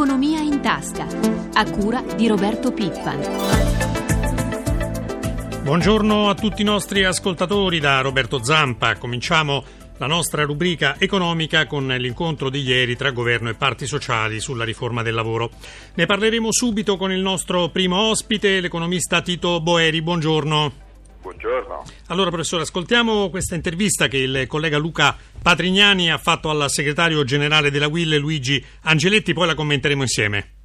Economia in tasca, a cura di Roberto Pippan. Buongiorno a tutti i nostri ascoltatori da Roberto Zampa. Cominciamo la nostra rubrica economica con l'incontro di ieri tra governo e parti sociali sulla riforma del lavoro. Ne parleremo subito con il nostro primo ospite, l'economista Tito Boeri. Buongiorno. Buongiorno. Allora, professore, ascoltiamo questa intervista che il collega Luca Patrignani ha fatto al segretario generale della Will Luigi Angeletti, poi la commenteremo insieme.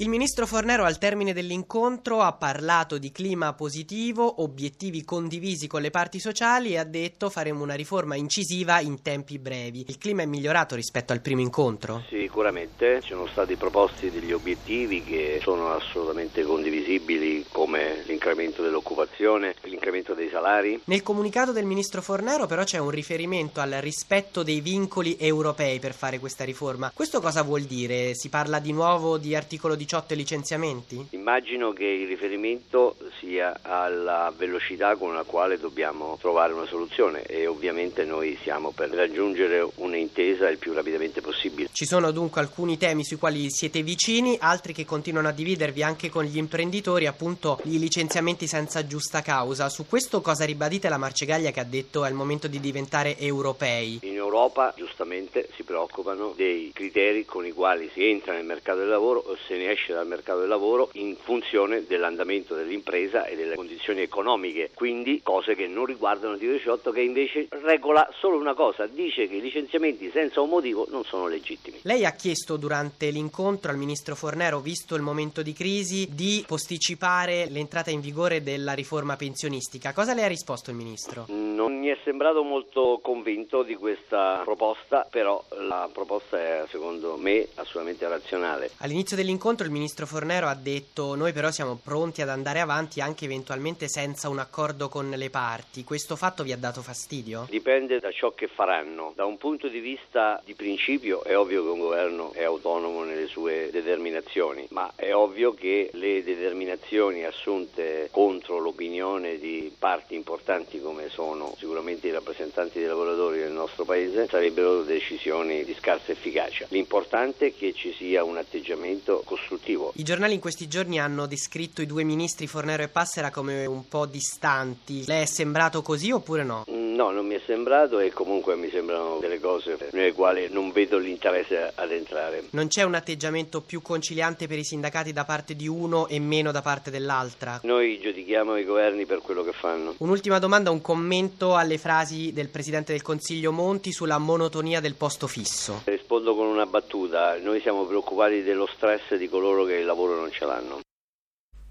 Il ministro Fornero al termine dell'incontro ha parlato di clima positivo, obiettivi condivisi con le parti sociali e ha detto faremo una riforma incisiva in tempi brevi. Il clima è migliorato rispetto al primo incontro? Sicuramente ci sono stati proposti degli obiettivi che sono assolutamente condivisibili come l'incremento dell'occupazione, l'incremento dei salari. Nel comunicato del ministro Fornero però c'è un riferimento al rispetto dei vincoli europei per fare questa riforma. Questo cosa vuol dire? Si parla di nuovo di articolo 18 18 licenziamenti? Immagino che il riferimento sia alla velocità con la quale dobbiamo trovare una soluzione e ovviamente noi siamo per raggiungere un'intesa il più rapidamente possibile. Ci sono dunque alcuni temi sui quali siete vicini, altri che continuano a dividervi anche con gli imprenditori, appunto i licenziamenti senza giusta causa. Su questo cosa ribadite la Marcegaglia che ha detto è il momento di diventare europei? In Europa giustamente si preoccupano dei criteri con i quali si entra nel mercato del lavoro o se ne esce dal mercato del lavoro in funzione dell'andamento dell'impresa e delle condizioni economiche, quindi cose che non riguardano il 18 che invece regola solo una cosa, dice che i licenziamenti senza un motivo non sono legittimi. Lei ha chiesto durante l'incontro al ministro Fornero, visto il momento di crisi, di posticipare l'entrata in vigore della riforma pensionistica. Cosa le ha risposto il ministro? Non mi è sembrato molto convinto di questa proposta, però la proposta è secondo me assolutamente razionale. All'inizio dell'incontro il ministro Fornero ha detto noi però siamo pronti ad andare avanti anche eventualmente senza un accordo con le parti. Questo fatto vi ha dato fastidio? Dipende da ciò che faranno. Da un punto di vista di principio è ovvio che un governo è autonomo nelle sue determinazioni, ma è ovvio che le determinazioni assunte contro l'opinione di parti importanti come sono sicuramente i rappresentanti dei lavoratori del nostro paese sarebbero decisioni di scarsa efficacia. L'importante è che ci sia un atteggiamento costruttivo. I giornali in questi giorni hanno descritto i due ministri Fornero e Passera come un po' distanti. Le è sembrato così oppure no? No, non mi è sembrato e comunque mi sembrano delle cose nelle quali non vedo l'interesse ad entrare. Non c'è un atteggiamento più conciliante per i sindacati da parte di uno e meno da parte dell'altra? Noi giudichiamo i governi per quello che fanno. Un'ultima domanda, un commento alle frasi del Presidente del Consiglio Monti sulla monotonia del posto fisso. Rispondo con una battuta, noi siamo preoccupati dello stress di coloro che il lavoro non ce l'hanno.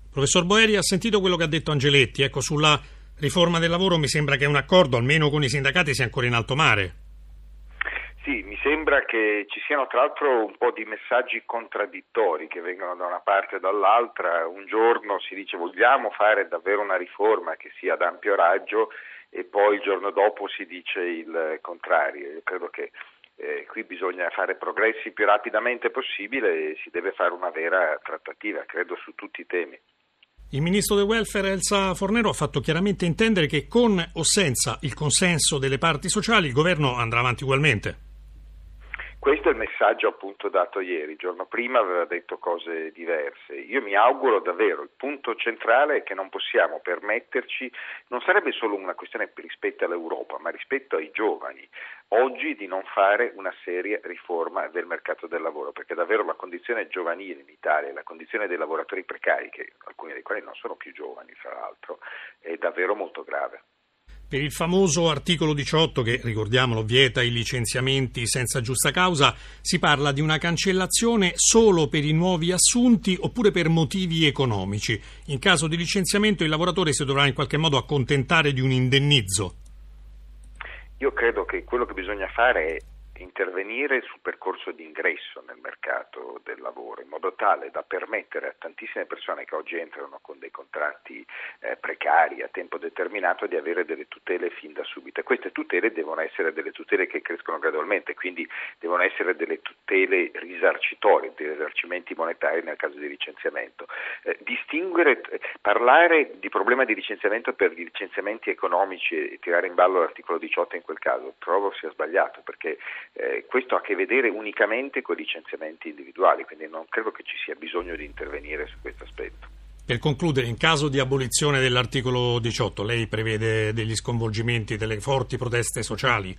Professor Boeri ha sentito quello che ha detto Angeletti, ecco sulla riforma del lavoro mi sembra che un accordo, almeno con i sindacati, sia ancora in alto mare. Sì, mi sembra che ci siano tra l'altro un po' di messaggi contraddittori che vengono da una parte e dall'altra. Un giorno si dice vogliamo fare davvero una riforma che sia ad ampio raggio e poi il giorno dopo si dice il contrario. Io credo che eh, qui bisogna fare progressi più rapidamente possibile e si deve fare una vera trattativa, credo, su tutti i temi. Il ministro del welfare Elsa Fornero ha fatto chiaramente intendere che con o senza il consenso delle parti sociali il governo andrà avanti ugualmente. Questo è il messaggio appunto dato ieri, il giorno prima aveva detto cose diverse. Io mi auguro davvero, il punto centrale è che non possiamo permetterci, non sarebbe solo una questione rispetto all'Europa, ma rispetto ai giovani, oggi di non fare una seria riforma del mercato del lavoro, perché davvero la condizione giovanile in Italia, la condizione dei lavoratori precari, che alcuni dei quali non sono più giovani fra l'altro, è davvero molto grave. Per il famoso articolo 18 che, ricordiamolo, vieta i licenziamenti senza giusta causa, si parla di una cancellazione solo per i nuovi assunti oppure per motivi economici. In caso di licenziamento il lavoratore si dovrà in qualche modo accontentare di un indennizzo. Io credo che quello che bisogna fare è intervenire sul percorso di ingresso nel mercato del lavoro in modo tale da permettere a tantissime persone che oggi entrano con dei contratti eh, precari a tempo determinato di avere delle tutele fin da subito queste tutele devono essere delle tutele che crescono gradualmente quindi devono essere delle tutele risarcitorie, dei risarcimenti monetari nel caso di licenziamento. Eh, distinguere, eh, parlare di problema di licenziamento per gli licenziamenti economici e tirare in ballo l'articolo 18 in quel caso trovo sia sbagliato perché eh, questo ha a che vedere unicamente con i licenziamenti individuali, quindi non credo che ci sia bisogno di intervenire su questo aspetto. Per concludere, in caso di abolizione dell'articolo 18, lei prevede degli sconvolgimenti, delle forti proteste sociali?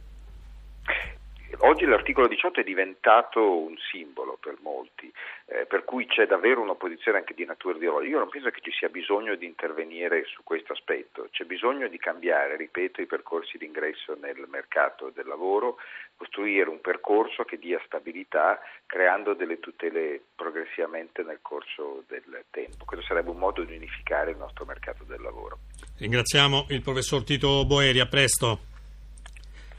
Oggi l'articolo 18 è diventato un simbolo per molti, eh, per cui c'è davvero un'opposizione anche di natura ideologica. Io non penso che ci sia bisogno di intervenire su questo aspetto, c'è bisogno di cambiare, ripeto, i percorsi d'ingresso nel mercato del lavoro, costruire un percorso che dia stabilità creando delle tutele progressivamente nel corso del tempo. Questo sarebbe un modo di unificare il nostro mercato del lavoro. Ringraziamo il professor Tito Boeri, a presto.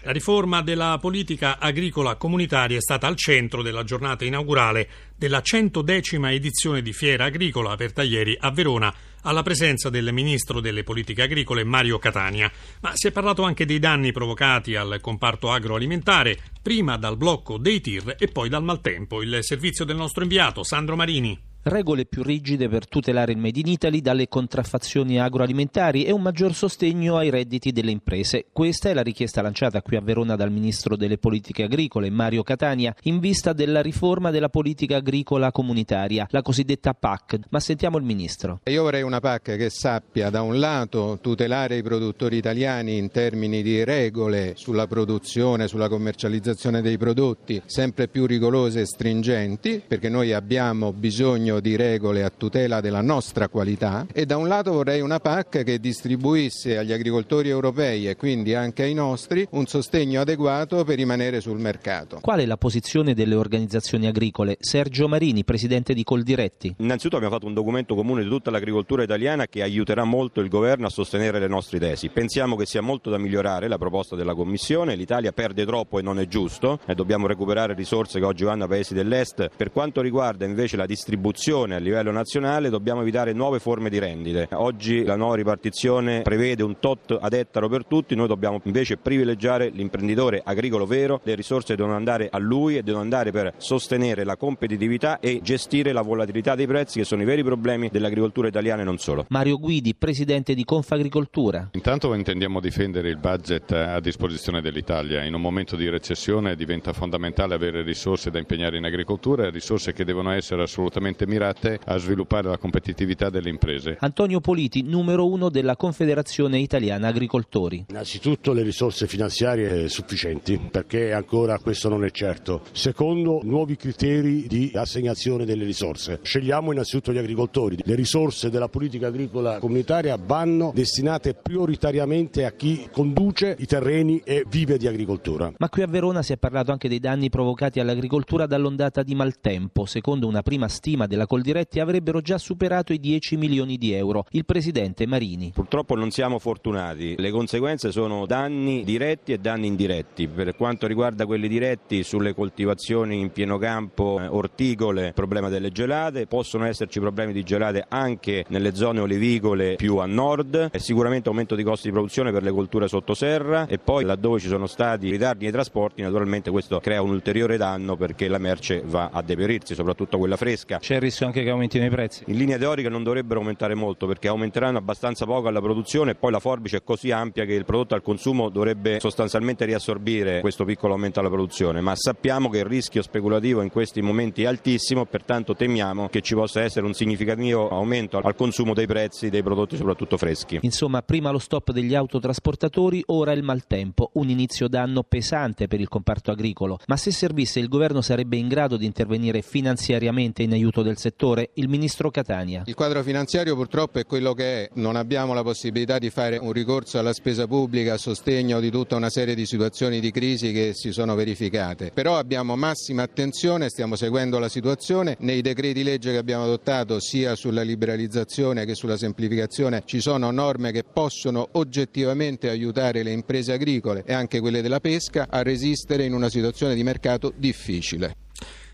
La riforma della politica agricola comunitaria è stata al centro della giornata inaugurale della 110 edizione di Fiera Agricola aperta ieri a Verona alla presenza del ministro delle politiche agricole Mario Catania. Ma si è parlato anche dei danni provocati al comparto agroalimentare, prima dal blocco dei tir e poi dal maltempo. Il servizio del nostro inviato Sandro Marini regole più rigide per tutelare il Made in Italy dalle contraffazioni agroalimentari e un maggior sostegno ai redditi delle imprese. Questa è la richiesta lanciata qui a Verona dal ministro delle politiche agricole Mario Catania in vista della riforma della politica agricola comunitaria, la cosiddetta PAC. Ma sentiamo il ministro. Io vorrei una PAC che sappia da un lato tutelare i produttori italiani in termini di regole sulla produzione, sulla commercializzazione dei prodotti sempre più rigorose e stringenti, perché noi abbiamo bisogno bisogno di regole a tutela della nostra qualità e da un lato vorrei una PAC che distribuisse agli agricoltori europei e quindi anche ai nostri un sostegno adeguato per rimanere sul mercato. Qual è la posizione delle organizzazioni agricole? Sergio Marini, presidente di Coldiretti. Innanzitutto abbiamo fatto un documento comune di tutta l'agricoltura italiana che aiuterà molto il governo a sostenere le nostre tesi. Pensiamo che sia molto da migliorare la proposta della Commissione, l'Italia perde troppo e non è giusto e dobbiamo recuperare risorse che oggi vanno a paesi dell'est. Per quanto riguarda invece la distribuzione ripartizione a livello nazionale dobbiamo evitare nuove forme di rendite. Oggi la nuova ripartizione prevede un tot ad ettaro per tutti, noi dobbiamo invece privilegiare l'imprenditore agricolo vero, le risorse devono andare a lui e devono andare per sostenere la competitività e gestire la volatilità dei prezzi che sono i veri problemi dell'agricoltura italiana e non solo. Mario Guidi, presidente di Confagricoltura. Intanto intendiamo difendere il budget a disposizione dell'Italia. In un momento di recessione diventa fondamentale avere risorse da impegnare in agricoltura, risorse che devono essere assolutamente mirate a sviluppare la competitività delle imprese. Antonio Politi, numero uno della Confederazione Italiana Agricoltori. Innanzitutto le risorse finanziarie sufficienti, perché ancora questo non è certo. Secondo, nuovi criteri di assegnazione delle risorse. Scegliamo innanzitutto gli agricoltori. Le risorse della politica agricola comunitaria vanno destinate prioritariamente a chi conduce i terreni e vive di agricoltura. Ma qui a Verona si è parlato anche dei danni provocati all'agricoltura dall'ondata di maltempo. Secondo una prima stima della della Coldiretti avrebbero già superato i 10 milioni di euro. Il presidente Marini. Purtroppo non siamo fortunati, le conseguenze sono danni diretti e danni indiretti. Per quanto riguarda quelli diretti sulle coltivazioni in pieno campo, eh, orticole, il problema delle gelate, possono esserci problemi di gelate anche nelle zone olivicole più a nord, e sicuramente aumento di costi di produzione per le colture sottoserra e poi laddove ci sono stati ritardi nei trasporti naturalmente questo crea un ulteriore danno perché la merce va a deperirsi, soprattutto quella fresca. C'è il rischio anche che aumentino i prezzi? In linea teorica non dovrebbero aumentare molto perché aumenteranno abbastanza poco alla produzione e poi la forbice è così ampia che il prodotto al consumo dovrebbe sostanzialmente riassorbire questo piccolo aumento alla produzione, ma sappiamo che il rischio speculativo in questi momenti è altissimo, pertanto temiamo che ci possa essere un significativo aumento al consumo dei prezzi dei prodotti soprattutto freschi. Insomma, prima lo stop degli autotrasportatori, ora il maltempo, un inizio d'anno pesante per il comparto agricolo, ma se servisse il governo sarebbe in grado di intervenire finanziariamente in aiuto del settore, il ministro Catania. Il quadro finanziario purtroppo è quello che è, non abbiamo la possibilità di fare un ricorso alla spesa pubblica a sostegno di tutta una serie di situazioni di crisi che si sono verificate, però abbiamo massima attenzione, stiamo seguendo la situazione, nei decreti legge che abbiamo adottato sia sulla liberalizzazione che sulla semplificazione ci sono norme che possono oggettivamente aiutare le imprese agricole e anche quelle della pesca a resistere in una situazione di mercato difficile.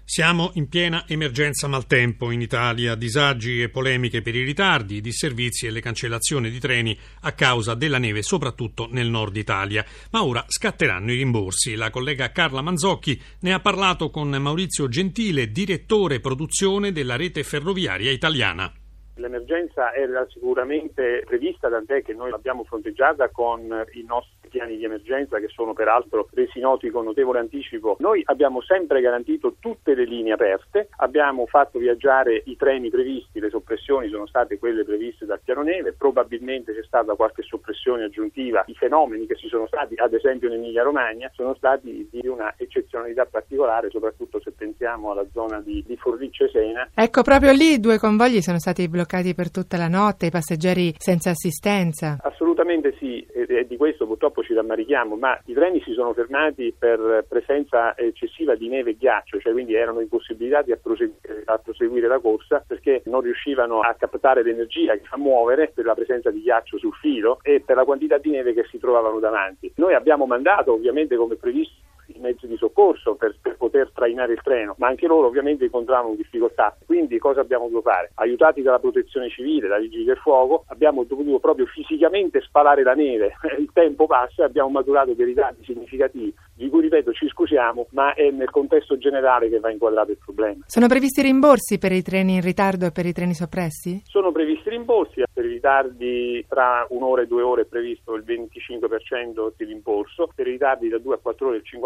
Siamo in piena emergenza maltempo in Italia, disagi e polemiche per i ritardi, i disservizi e le cancellazioni di treni a causa della neve, soprattutto nel nord Italia. Ma ora scatteranno i rimborsi. La collega Carla Manzocchi ne ha parlato con Maurizio Gentile, direttore produzione della rete ferroviaria italiana. L'emergenza era sicuramente prevista, tant'è che noi l'abbiamo fronteggiata con i nostri piani di emergenza che sono peraltro resi noti con notevole anticipo. Noi abbiamo sempre garantito tutte le linee aperte, abbiamo fatto viaggiare i treni previsti, le soppressioni sono state quelle previste dal piano neve, probabilmente c'è stata qualche soppressione aggiuntiva. I fenomeni che ci sono stati, ad esempio in Emilia Romagna, sono stati di una eccezionalità particolare, soprattutto se pensiamo alla zona di, di Forlicce Sena. Ecco, proprio lì due convogli sono stati bloccati per tutta la notte, i passeggeri senza assistenza. Assolutamente sì, e di questo purtroppo ci rammarichiamo, ma i treni si sono fermati per presenza eccessiva di neve e ghiaccio, cioè quindi erano impossibilitati a proseguire, a proseguire la corsa perché non riuscivano a captare l'energia che fa muovere per la presenza di ghiaccio sul filo e per la quantità di neve che si trovavano davanti. Noi abbiamo mandato ovviamente come previsto i mezzi di soccorso per, per, poter trainare il treno, ma anche loro ovviamente incontravano difficoltà. Quindi cosa abbiamo dovuto fare? Aiutati dalla protezione civile, dai vigili del fuoco, abbiamo dovuto proprio fisicamente spalare la neve. Il tempo passa e abbiamo maturato dei ritardi significativi, di cui ripeto ci scusiamo, ma è nel contesto generale che va inquadrato il problema. Sono previsti rimborsi per i treni in ritardo e per i treni soppressi? Sono previsti rimborsi, per i ritardi tra un'ora e due ore è previsto il 25% di rimborso, per i ritardi da 2 a 4 ore il 50%,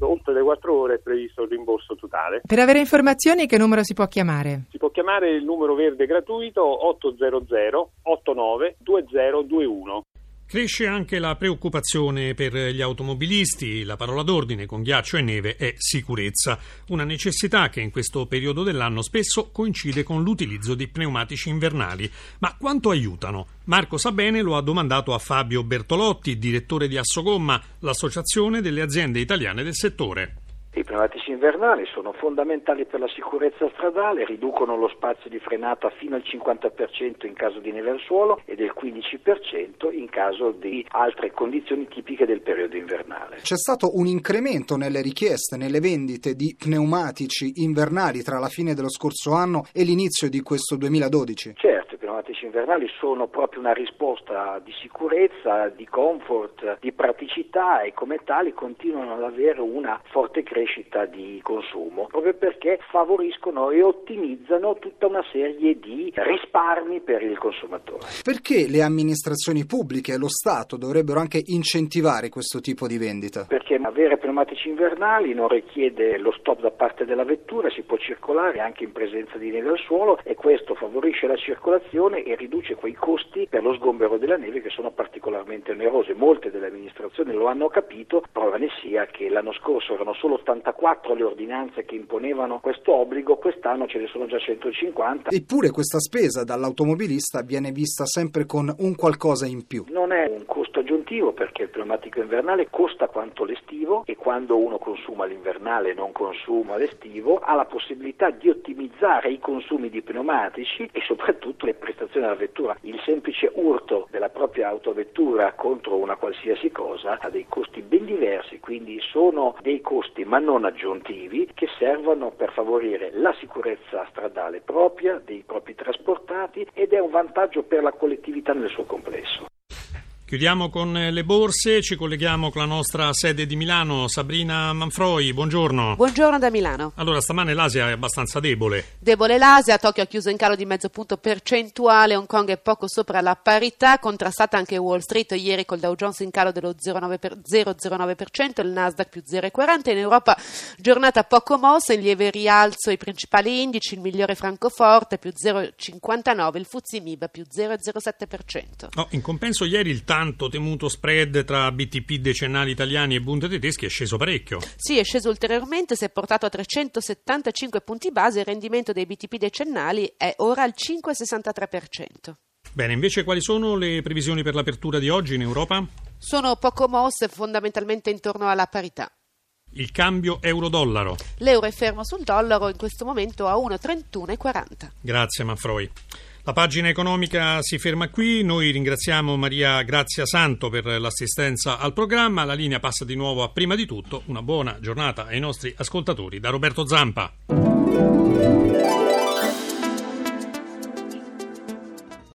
50%, oltre le 4 ore è previsto il rimborso totale. Per avere informazioni che numero si può chiamare? Si può chiamare il numero verde gratuito 800 89 2021. Cresce anche la preoccupazione per gli automobilisti. La parola d'ordine con ghiaccio e neve è sicurezza, una necessità che in questo periodo dell'anno spesso coincide con l'utilizzo di pneumatici invernali. Ma quanto aiutano? Marco Sabene lo ha domandato a Fabio Bertolotti, direttore di Assogomma, l'associazione delle aziende italiane del settore. I pneumatici invernali sono fondamentali per la sicurezza stradale, riducono lo spazio di frenata fino al 50% in caso di neve al suolo e del 15% in caso di altre condizioni tipiche del periodo invernale. C'è stato un incremento nelle richieste, nelle vendite di pneumatici invernali tra la fine dello scorso anno e l'inizio di questo 2012? Certo, pneumatici invernali sono proprio una risposta di sicurezza, di comfort, di praticità e come tali continuano ad avere una forte crescita crescita di consumo, proprio perché favoriscono e ottimizzano tutta una serie di risparmi per il consumatore. Perché le amministrazioni pubbliche e lo Stato dovrebbero anche incentivare questo tipo di vendita? Perché avere pneumatici invernali non richiede lo stop da parte della vettura, si può circolare anche in presenza di neve al suolo e questo favorisce la circolazione e riduce quei costi per lo sgombero della neve che sono particolarmente onerosi. Molte delle amministrazioni lo hanno capito, prova ne sia che l'anno scorso erano solo 84 le ordinanze che imponevano questo obbligo, quest'anno ce ne sono già 150. Eppure questa spesa dall'automobilista viene vista sempre con un qualcosa in più. Non è un costo aggiuntivo perché il pneumatico invernale costa quanto l'estivo e quando uno consuma l'invernale e non consuma l'estivo ha la possibilità di ottimizzare i consumi di pneumatici e soprattutto le prestazioni della vettura. Il semplice urto della propria autovettura contro una qualsiasi cosa ha dei costi ben diversi, quindi sono dei costi ma non aggiuntivi che servono per favorire la sicurezza stradale propria dei propri trasportati ed è un vantaggio per la collettività nel suo complesso. Chiudiamo con le borse, ci colleghiamo con la nostra sede di Milano, Sabrina Manfroi, buongiorno. Buongiorno da Milano. Allora, stamane l'Asia è abbastanza debole. Debole l'Asia, Tokyo ha chiuso in calo di mezzo punto percentuale, Hong Kong è poco sopra la parità, contrastata anche Wall Street ieri col Dow Jones in calo dello 0,09%, il Nasdaq più 0,40%, in Europa giornata poco mossa, in lieve rialzo i principali indici, il migliore Francoforte più 0,59%, il Fuzzi Mib più 0,07%. Oh, in compenso ieri il tanto temuto spread tra BTP decennali italiani e Bund tedeschi è sceso parecchio. Sì, è sceso ulteriormente, si è portato a 375 punti base, il rendimento dei BTP decennali è ora al 5,63%. Bene, invece quali sono le previsioni per l'apertura di oggi in Europa? Sono poco mosse, fondamentalmente intorno alla parità. Il cambio euro-dollaro. L'euro è fermo sul dollaro in questo momento a 1,3140. Grazie Manfroi. La pagina economica si ferma qui, noi ringraziamo Maria Grazia Santo per l'assistenza al programma, la linea passa di nuovo a prima di tutto, una buona giornata ai nostri ascoltatori da Roberto Zampa.